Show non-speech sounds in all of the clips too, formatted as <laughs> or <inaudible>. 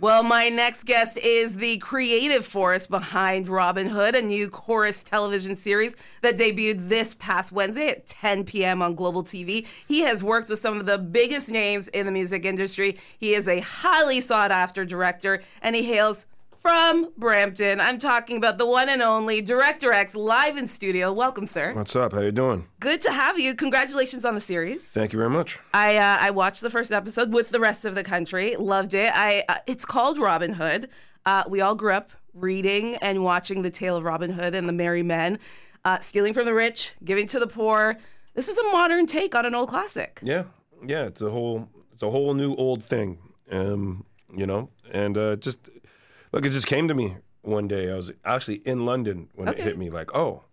Well, my next guest is the creative force behind Robyn Hood, a new Corus television series that debuted this past Wednesday at 10 p.m. on Global TV. He has worked with some of the biggest names in the music industry. He is a highly sought after director, and he hails from Brampton. I'm talking about the one and only Director X live in studio. Welcome, sir. What's up? How you doing? Good to have you. Congratulations on the series. Thank you very much. I uh, I watched the first episode with the rest of the country. Loved it. I uh, it's called Robyn Hood. Uh, we all grew up reading and watching the tale of Robin Hood and the Merry Men, uh, stealing from the rich, giving to the poor. This is a modern take on an old classic. Yeah, yeah. It's a whole it's a whole new old thing. Um, you know, and uh, just look, it just came to me one day. I was actually in London when Okay. it hit me. Like, oh,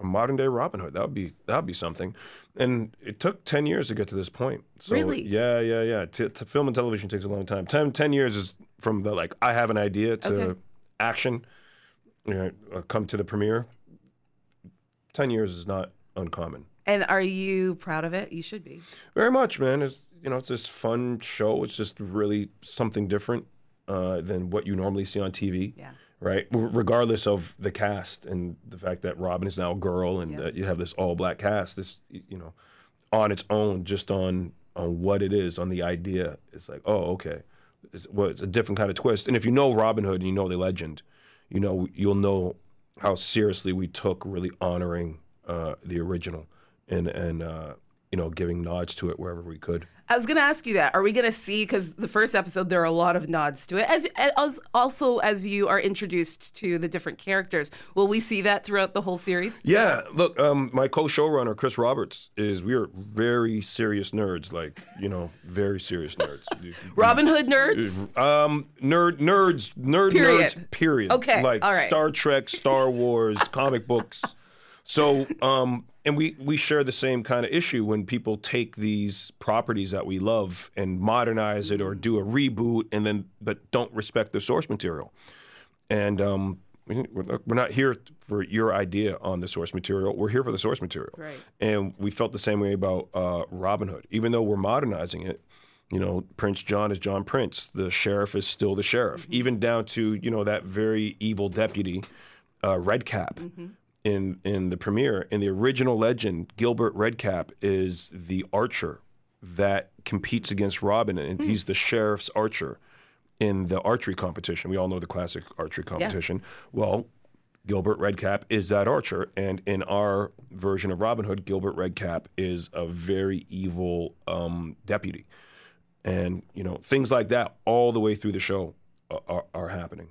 a modern day Robin Hood. That would be that would be something. And it took ten years to get to this point. So, Really? Yeah, yeah, yeah. To, to film and television takes a long time. 10, 10 years is from the like I have an idea to Okay. action. You know, uh, come to the premiere. Ten years is not uncommon. And are you proud of it? You should be. Very much, man. It's you know, it's this fun show. It's just really something different uh, than what you normally see on TV. Yeah. Right. Regardless of the cast and the fact that Robin is now a girl and Yeah. you have this all black cast, this you know, on its own, just on on what it is, on the idea, it's like, oh, okay, it's, well, it's a different kind of twist. And if you know Robin Hood and you know the legend, you know you'll know how seriously we took really honoring uh, the original and and uh, you know giving nods to it wherever we could. I was going to ask you that. Are we going to see because the first episode there are a lot of nods to it, as, as also as you are introduced to the different characters. Will we see that throughout the whole series? Yeah, look, um, my co-showrunner Chris Roberts is we are very serious nerds, like you know, very serious nerds. <laughs> Robin Hood nerds. Um, nerd, nerds, nerd, Period. nerds. Period. Okay, like all right. Star Trek, Star <laughs> Wars, comic books. So, um, and we we share the same kind of issue when people take these properties that we love and modernize it or do a reboot, and then but don't respect the source material. And um, we- we're not here for your idea on the source material. We're here for the source material. Right. And we felt the same way about uh, Robin Hood, even though we're modernizing it. You know, Prince John is John Prince. The sheriff is still the sheriff, even down to you know that very evil deputy, uh, Redcap, in in the premiere. In the original legend, Gilbert Redcap is the archer that competes against Robin, and he's the sheriff's archer in the archery competition. We all know the classic archery competition. Well, Gilbert Redcap is that archer, and in our version of Robin Hood, Gilbert Redcap is a very evil um, deputy, and you know things like that all the way through the show are, are, are happening.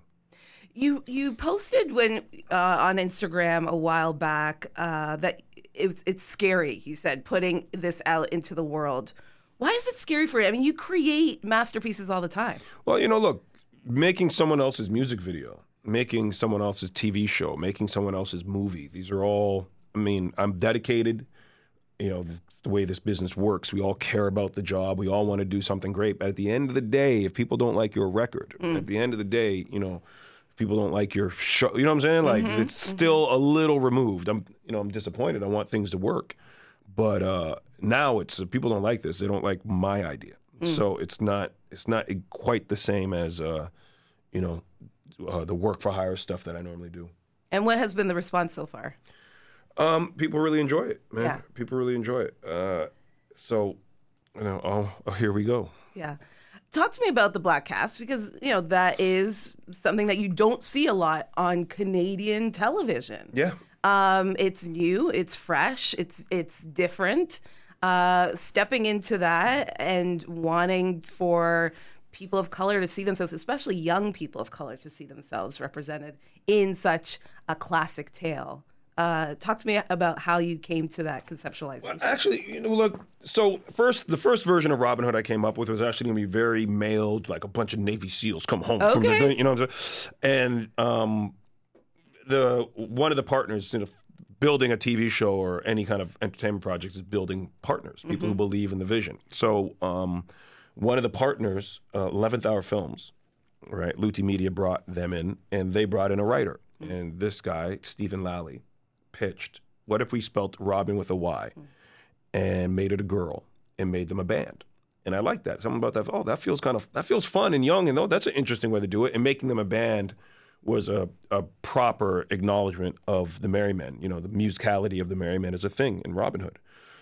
You you posted when uh, on Instagram a while back uh, that it's it's scary. You said putting this out into the world. Why is it scary for you? I mean, you create masterpieces all the time. Well, you know, look, making someone else's music video, making someone else's TV show, making someone else's movie, these are all, I mean, I'm dedicated. You know, the way this business works. We all care about the job. We all want to do something great. But at the end of the day, if people don't like your record, at the end of the day, you know, people don't like your show, you know what I'm saying? Like, it's still a little removed. I'm, you know, I'm disappointed. I want things to work. But uh, now it's people don't like this. They don't like my idea. So it's not it's not quite the same as uh, you know uh, the work for hire stuff that I normally do. And what has been the response so far? Um, people really enjoy it, man. Yeah. People really enjoy it. Uh, so you know, oh, oh, here we go. Yeah. Talk to me about the black cast because, you know, that is something that you don't see a lot on Canadian television. Yeah. Um, it's new, it's fresh, it's it's different. Uh, stepping into that and wanting for people of color to see themselves, especially young people of color, to see themselves represented in such a classic tale. Uh, talk to me about how you came to that conceptualization. Actually, you know, look. So first, the first version of Robin Hood I came up with was actually going to be very male, like a bunch of Navy SEAls come home from the, Okay. you know, what I'm saying? and um, the one of the partners in a, building a TV show or any kind of entertainment project is building partners, people who believe in the vision. So um, one of the partners, Eleventh Hour Films, right? Luti Media brought them in, and they brought in a writer. And this guy, Stephen Lally, pitched, "What if we spelt Robin with a Y, and made it a girl, and made them a band?" and I like that. Something about that. Oh, that feels kind of that feels fun and young, and oh, that's an interesting way to do it. And making them a band was a, a proper acknowledgement of the Merry Men. You know, the musicality of the Merry Men is a thing in Robin Hood.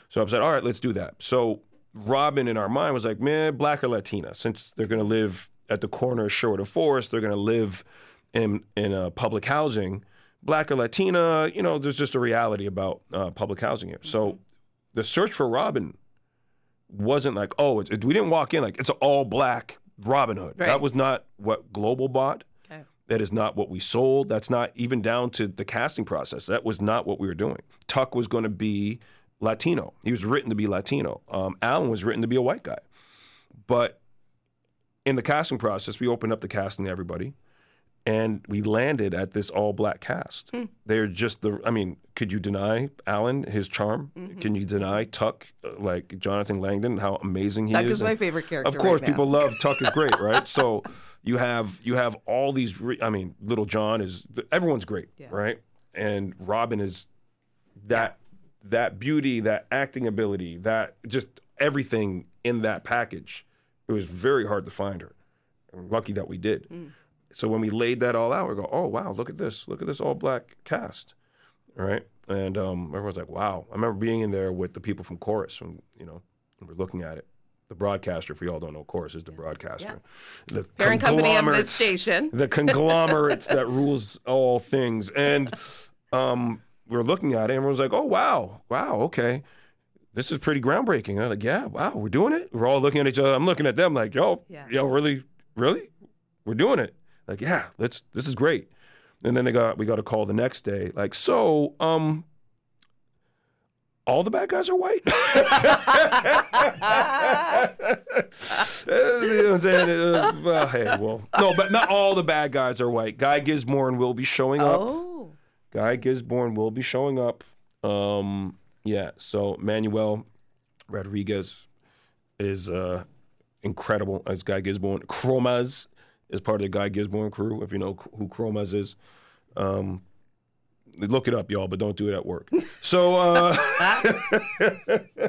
So I said, all right, let's do that. So Robin in our mind was like, man, black or Latina, since they're going to live at the corner of Sherwood and Forest, they're going to live in in uh, public housing. Black or Latina, you know, there's just a reality about uh, public housing here. So the search for Robin wasn't like, oh, it's, it, we didn't walk in like it's all black Robin Hood. Right. That was not what Global bought. Okay. That is not what we sold. That's not even down to the casting process. That was not what we were doing. Tuck was going to be Latino. He was written to be Latino. Um, Alan was written to be a white guy. But in the casting process, we opened up the casting to everybody, and we landed at this all black cast. Hmm. They're just the. I mean, could you deny Alan his charm? Mm-hmm. Can you deny Tuck, uh, like Jonathan Langdon, how amazing he Tuck is? Tuck is my And- favorite character. of course, right people love <laughs> Tuck is great, right? So you have you have all these. Re- I mean, Little John is everyone's great, Yeah. right? And Robin is that that beauty, that acting ability, that just everything in that package. It was very hard to find her. I'm lucky that we did. Mm. So when we laid that all out, we go, oh wow, look at this, look at this all black cast, all right? And um, everyone's like, wow. I remember being in there with the people from Corus, and you know, and we're looking at it. The broadcaster, if y'all don't know, Corus is the broadcaster. The Parent company of this conglomerates- station. <laughs> the conglomerate that rules all things. And um, we are looking at it, and everyone's like, "Oh wow, wow, okay, this is pretty groundbreaking." And I'm like, "Yeah, wow, we're doing it." We're all looking at each other. I'm looking at them like, "Yo, Yeah. yo, really, really, we're doing it." Like, yeah, let's. This is great. And then they got we got a call the next day, like, so, um. All the bad guys are white. <laughs> you know what I'm saying? Uh, well, hey, well, no, but not all the bad guys are white. Guy Gisborne will be showing up. Oh, Guy Gisborne will be showing up. Um, yeah. So Manuel Rodriguez is uh, incredible as Guy Gisborne. Chromas is part of the Guy Gisborne crew. If you know who Chromas is, um, look it up, y'all, but don't do it at work. <laughs> So. Uh, <laughs>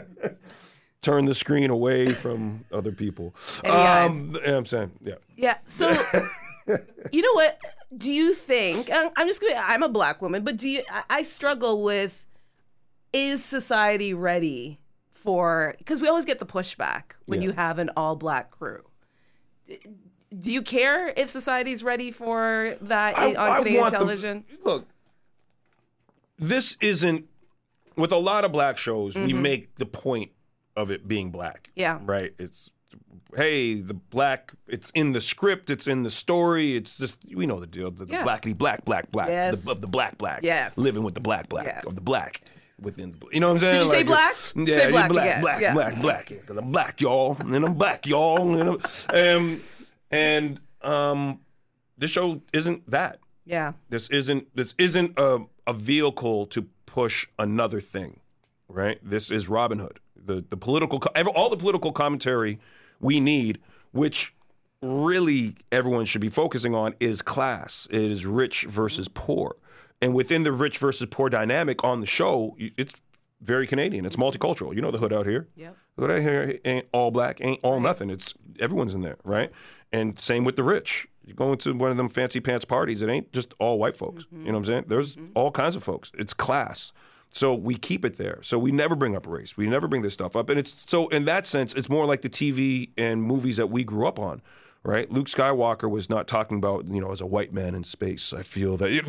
Turn the screen away from other people. Um, yeah, I'm saying, yeah. yeah. So, <laughs> you know what? Do you think? I'm just gonna. I'm a black woman, but do you? I, I struggle with. Is society ready for? Because we always get the pushback when Yeah. you have an all black crew. Do you care if society's ready for that I- on Canadian television? look, this isn't with a lot of black shows. We Mm-hmm. make the point of it being black. Yeah. right. It's hey, the black. It's in the script. It's in the story. It's just we know the deal. The, the Yeah. blackly black, black, black. Yes. The, of the black, black. Yes. living with the black, black Yes. of the black. Within, you know what I'm saying? Did you say black? Yeah, Say black black, again. black, Yeah. black, black. Yeah, 'cause I'm black, y'all, and I'm black, y'all. You know? um, and um, this show isn't that. Yeah. This isn't this isn't a, a vehicle to push another thing, right? This is Robin Hood. The the political all the political commentary we need, which really everyone should be focusing on, is class. It is rich versus poor, and within the rich versus poor dynamic on the show, it's very Canadian. It's multicultural. You know the hood out here. Yeah. The hood out here ain't all black, ain't all nothing. It's everyone's in there, right? And same with the rich. You go into one of them fancy pants parties, it ain't just all white folks. Mm-hmm. You know what I'm saying? There's mm-hmm. all kinds of folks. It's class. So we keep it there. So we never bring up race. We never bring this stuff up. And it's so in that sense, it's more like the TV and movies that we grew up on. Right, Luke Skywalker was not talking about you know as a white man in space. I feel that he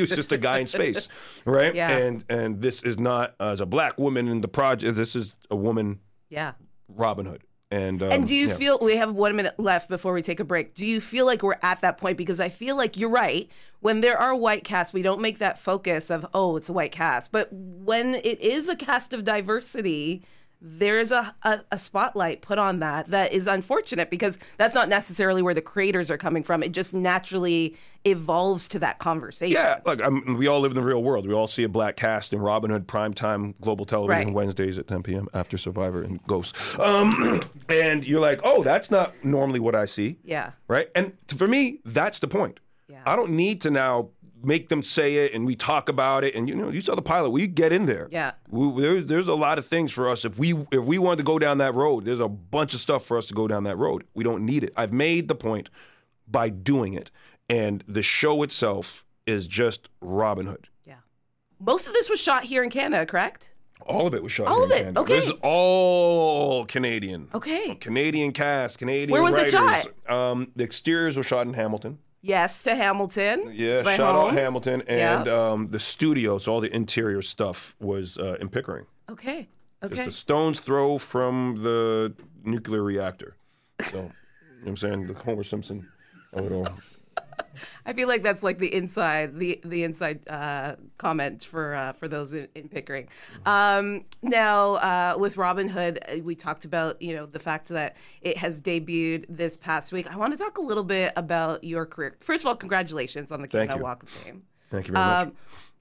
was <laughs> just a guy in space, <laughs> right? Yeah. And and this is not as a black woman in the project. This is a woman Yeah. Robin Hood. And um, And do you yeah. feel we have one minute left before we take a break? Do you feel like we're at that point? Because I feel like you're right. When there are white casts, we don't make that focus of oh, it's a white cast. But when it is a cast of diversity, there's a, a, a spotlight put on that that is unfortunate because that's not necessarily where the creators are coming from. It just naturally evolves to that conversation. Yeah, look, I mean, we all live in the real world. We all see a black cast in Robin Hood primetime global television Right. Wednesdays at 10 p.m. after Survivor and Ghost. Um, <clears throat> and you're like, oh, that's not normally what I see. Yeah. Right? And for me, that's the point. Yeah. I don't need to now make them say it and we talk about it and you know you saw the pilot we get in there Yeah. we, there, there's a lot of things for us if we if we wanted to go down that road there's a bunch of stuff for us to go down that road we don't need it i've made the point by doing it and the show itself is just robin hood Yeah. Most of this was shot here in Canada, correct? all of it was shot All of in it, Canada. okay. this is all canadian Okay. canadian cast canadian Where was it writers. um the exteriors were shot in hamilton Yes, to Hamilton. Yeah, shout home. out Hamilton and Yep. um, the studio. So all the interior stuff was uh, in Pickering. Okay. Okay. the stone's throw from the nuclear reactor. So, you know what I'm saying? The Homer Simpson of it all. I feel like that's like the inside the the inside uh, comment for uh, for those in, in Pickering. Um, now uh, with Robin Hood, uh, we talked about you know the fact that it has debuted this past week. I want to talk a little bit about your career. First of all, congratulations on the Thank Canada you. Walk of Fame. Thank you very much. Um,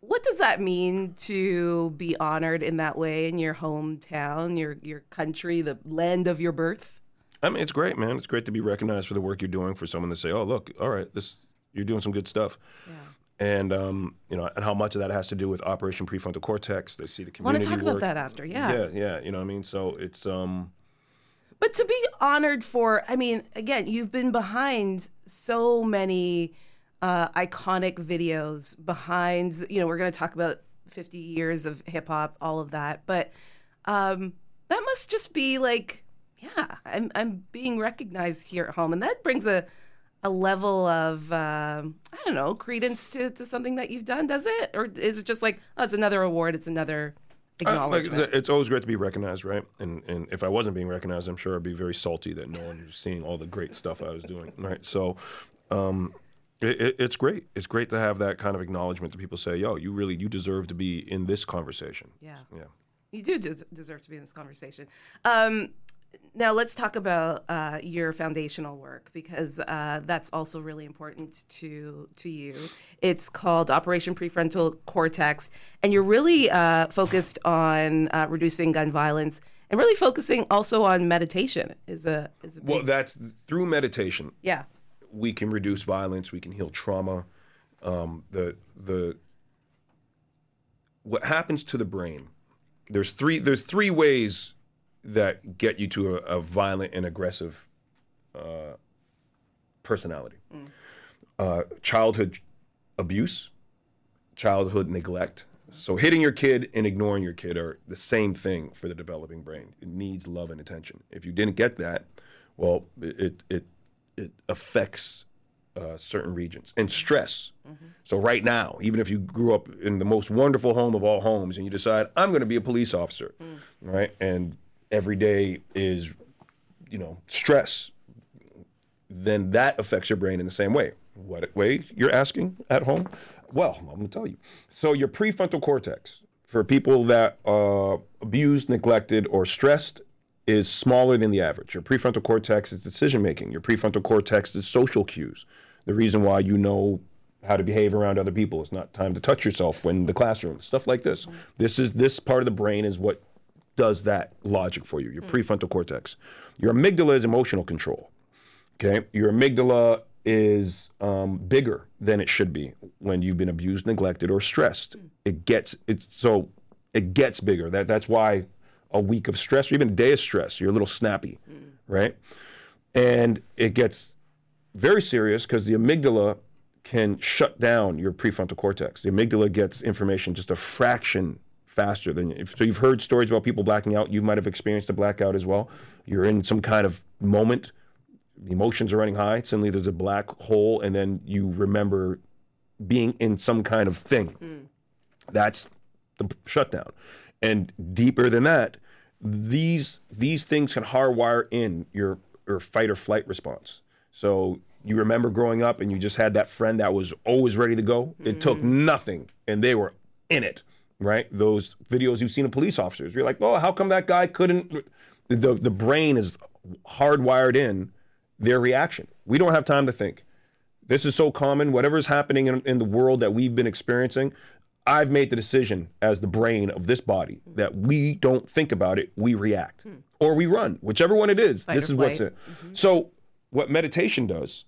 what does that mean to be honored in that way in your hometown, your your country, the land of your birth? I mean, it's great, man. It's great to be recognized for the work you're doing. For someone to say, "Oh, look, all right, this you're doing some good stuff," and um, you know, and how much of that has to do with Operation Prefrontal Cortex. They see the I want community to talk about that after. Yeah. Yeah, yeah. You know, what I mean, so it's um, But to be honored for, I mean, again, you've been behind so many uh, iconic videos, behind, you know, we're going to talk about 50 years of hip hop, all of that. But um, that must just be like, yeah, I'm, I'm being recognized here at home. And that brings a, a level of, um, I don't know, credence to, to something that you've done, does it? Or is it just like, oh, it's another award, it's another Uh, like, acknowledgement? it's always great to be recognized, right? And and if I wasn't being recognized, I'm sure I'd be very salty that no one was seeing all the great stuff I was doing, right? So, um, it, it, it's great. It's great to have that kind of acknowledgement that people say, "Yo, you really you deserve to be in this conversation." yeah. Yeah. You do des- deserve to be in this conversation. Um, now let's talk about uh, your foundational work because uh, that's also really important to to you. It's called Operation Prefrontal Cortex, and you're really uh, focused on uh, reducing gun violence and really focusing also on meditation. Is a is a big, Well, that's through meditation. yeah we can reduce violence. We can heal trauma. Um, the the what happens to the brain? There's three. There's three ways that get you to a, a violent and aggressive uh, personality. Uh, childhood abuse, childhood neglect. So hitting your kid and ignoring your kid are the same thing for the developing brain. It needs love and attention. If you didn't get that, well, it it it affects uh, certain regions and stress. So right now, even if you grew up in the most wonderful home of all homes and you decide I'm going to be a police officer, right, and every day is, you know, stress, then that affects your brain in the same way. What way you're asking at home? Well, I'm to tell you. So your prefrontal cortex for people that are abused, neglected, or stressed is smaller than the average. Your prefrontal cortex is decision making. Your prefrontal cortex is social cues. The reason why you know how to behave around other people. It's not time to touch yourself when the classroom. Stuff like this. This is this part of the brain is what does that logic for you. Your hmm. prefrontal cortex. Your amygdala is emotional control. Okay, your amygdala is um, bigger than it should be when you've been abused, neglected, or stressed. Hmm. It gets it's so it gets bigger. That that's why a week of stress or even a day of stress, you're a little snappy, hmm. right? And it gets very serious because the amygdala can shut down your prefrontal cortex. The amygdala gets information just a fraction faster than if, so you've heard stories about people blacking out. You might have experienced a blackout as well. You're in some kind of moment, the emotions are running high. Suddenly there's a black hole, and then you remember being in some kind of thing. Mm. That's the shutdown. And deeper than that, these these things can hardwire in your your fight or flight response. So you remember growing up and you just had that friend that was always ready to go. It took mm. nothing and they were in it, right? Those videos you've seen of police officers, you're like, oh, how come that guy couldn't? The the brain is hardwired in their reaction. We don't have time to think. This is so common. Whatever's happening in, in the world that we've been experiencing, I've made the decision as the brain of this body hmm. that we don't think about it, we react hmm. or we run, whichever one it is. this or is what's flight. it. Mm-hmm. So, what meditation does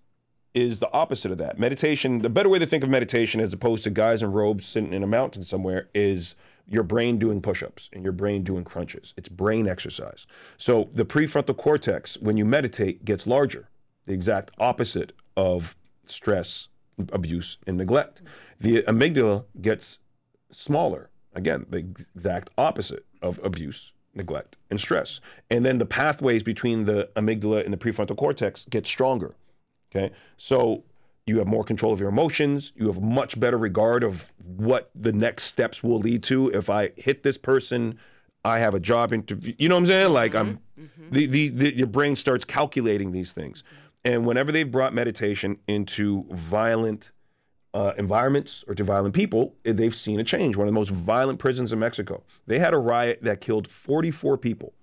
is the opposite of that. Meditation, the better way to think of meditation as opposed to guys in robes sitting in a mountain somewhere is your brain doing push-ups and your brain doing crunches. It's brain exercise. So the prefrontal cortex when you meditate gets larger. The exact opposite of stress, abuse and neglect. The amygdala gets smaller. Again, the exact opposite of abuse, neglect, and stress. And then the pathways between the amygdala and the prefrontal cortex get stronger. Okay. So you have more control of your emotions. You have much better regard of what the next steps will lead to. If I hit this person, I have a job interview. You know what I'm saying? Like I'm, mm-hmm. Mm-hmm. the, the, the your brain starts calculating these things. Mm-hmm. And whenever they've brought meditation into violent uh, environments or to violent people, they've seen a change. One of the most violent prisons in Mexico, they had a riot that killed 44 people.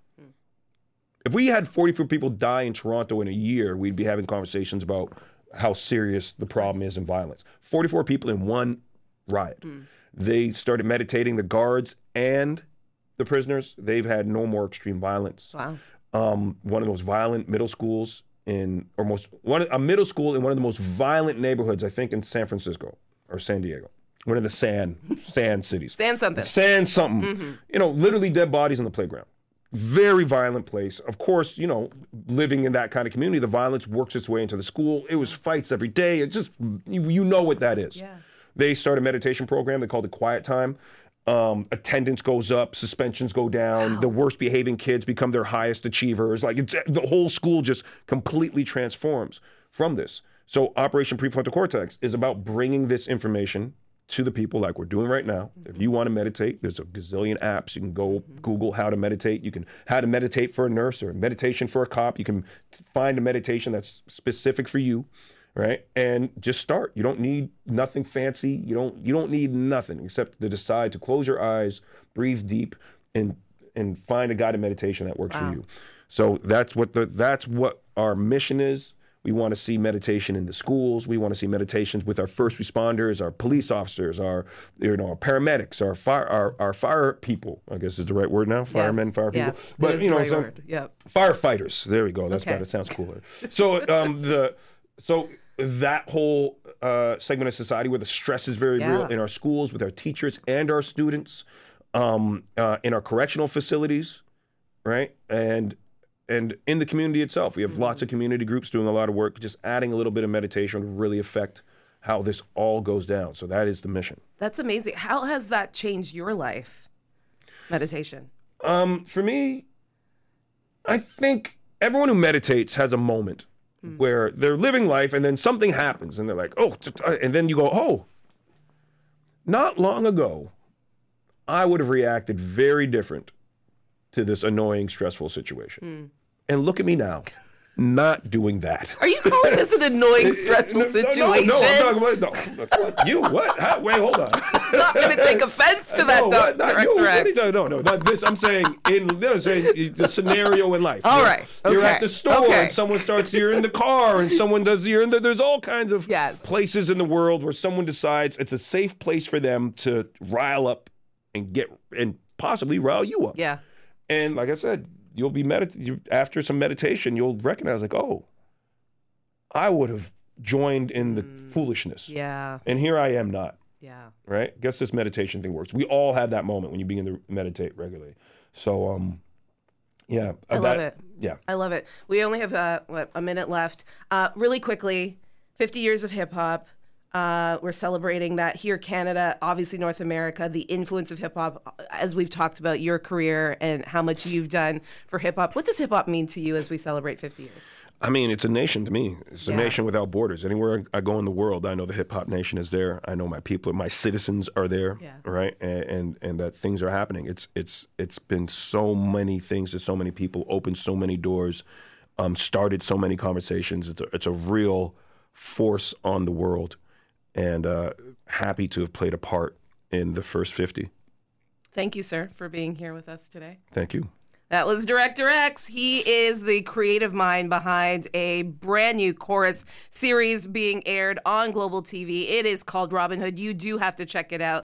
If we had 44 people die in Toronto in a year, we'd be having conversations about how serious the problem is in violence. 44 people in one riot. They started meditating, the guards and the prisoners. They've had no more extreme violence. Wow. Um, one of the most violent middle schools in, or most, one, a middle school in one of the most violent neighborhoods, I think, in San Francisco or San Diego. One of the sand, sand cities. Sand something. Sand something. You know, literally dead bodies on the playground. Very violent place. Of course, you know, living in that kind of community, the violence works its way into the school. It was fights every day. It just, you, you know what that is. Yeah. They start a meditation program. They call it Quiet Time. Um, attendance goes up, suspensions go down. The worst behaving kids become their highest achievers. Like it's, the whole school just completely transforms from this. So Operation Prefrontal Cortex is about bringing this information to the people like we're doing right now. If you want to meditate, there's a gazillion apps. You can go mm-hmm. Google how to meditate. You can how to meditate for a nurse or meditation for a cop. You can find a meditation that's specific for you, right? And just start. You don't need nothing fancy. You don't you don't need nothing except to decide to close your eyes, breathe deep, and and find a guided meditation that works for you. So that's what the that's what our mission is. We want to see meditation in the schools. We want to see meditations with our first responders, our police officers, our you know our paramedics, our fire our, our fire people. I guess is the right word now. Firemen, fire people. Yes, but you know, right some- Yep. firefighters. There we go. That's Okay. better. It sounds cooler. So um, the so that whole uh, segment of society where the stress is very real in our schools with our teachers and our students, um, uh, in our correctional facilities, right, and and in the community itself, we have lots of community groups doing a lot of work. Just adding a little bit of meditation would really affect how this all goes down. So that is the mission. That's amazing. How has that changed your life? Meditation. Um, for me, I think everyone who meditates has a moment where they're living life and then something happens and they're like, oh, and then you go, oh, not long ago, I would have reacted very different to this annoying, stressful situation. Hmm. And look at me now, not doing that. Are you calling this an annoying, <laughs> stressful No, no, situation? No, I'm talking about no. What? You what? How, wait, hold on. <laughs> not going to take offense to <laughs> that, no, doc-? Not you. What you talking- no, no, not this. I'm saying in no, I'm saying the scenario in life. All right, You're okay, at the store okay. and someone starts. You're in the car and someone does. You're in the, there's all kinds of Yes. places in the world where someone decides it's a safe place for them to rile up and get and possibly rile you up. Yeah. And like I said, you'll be medit you, after some meditation, you'll recognize like, oh, I would have joined in the foolishness, Yeah. and here I am not Yeah. right? Guess this meditation thing works. We all have that moment when you begin to meditate regularly. So, um, yeah, I uh, love that- it. Yeah, I love it. We only have uh, what, a minute left. Uh, really quickly, 50 years of hip hop. Uh, we're celebrating that here, Canada, obviously North America, the influence of hip hop, as we've talked about your career and how much you've done for hip hop. What does hip hop mean to you as we celebrate 50 years? I mean, it's a nation to me. It's a Yeah. nation without borders. Anywhere I go in the world, I know the hip hop nation is there. I know my people, my citizens are there, Yeah. right? And, and and that things are happening. It's it's it's been so many things to so many people, opened so many doors, um, started so many conversations. It's a, it's a real force on the world, and uh, happy to have played a part in the first fifty. Thank you, sir, for being here with us today. Thank you. That was Director X. He is the creative mind behind a brand new Corus series being aired on Global TV. It is called Robyn Hood. You do have to check it out.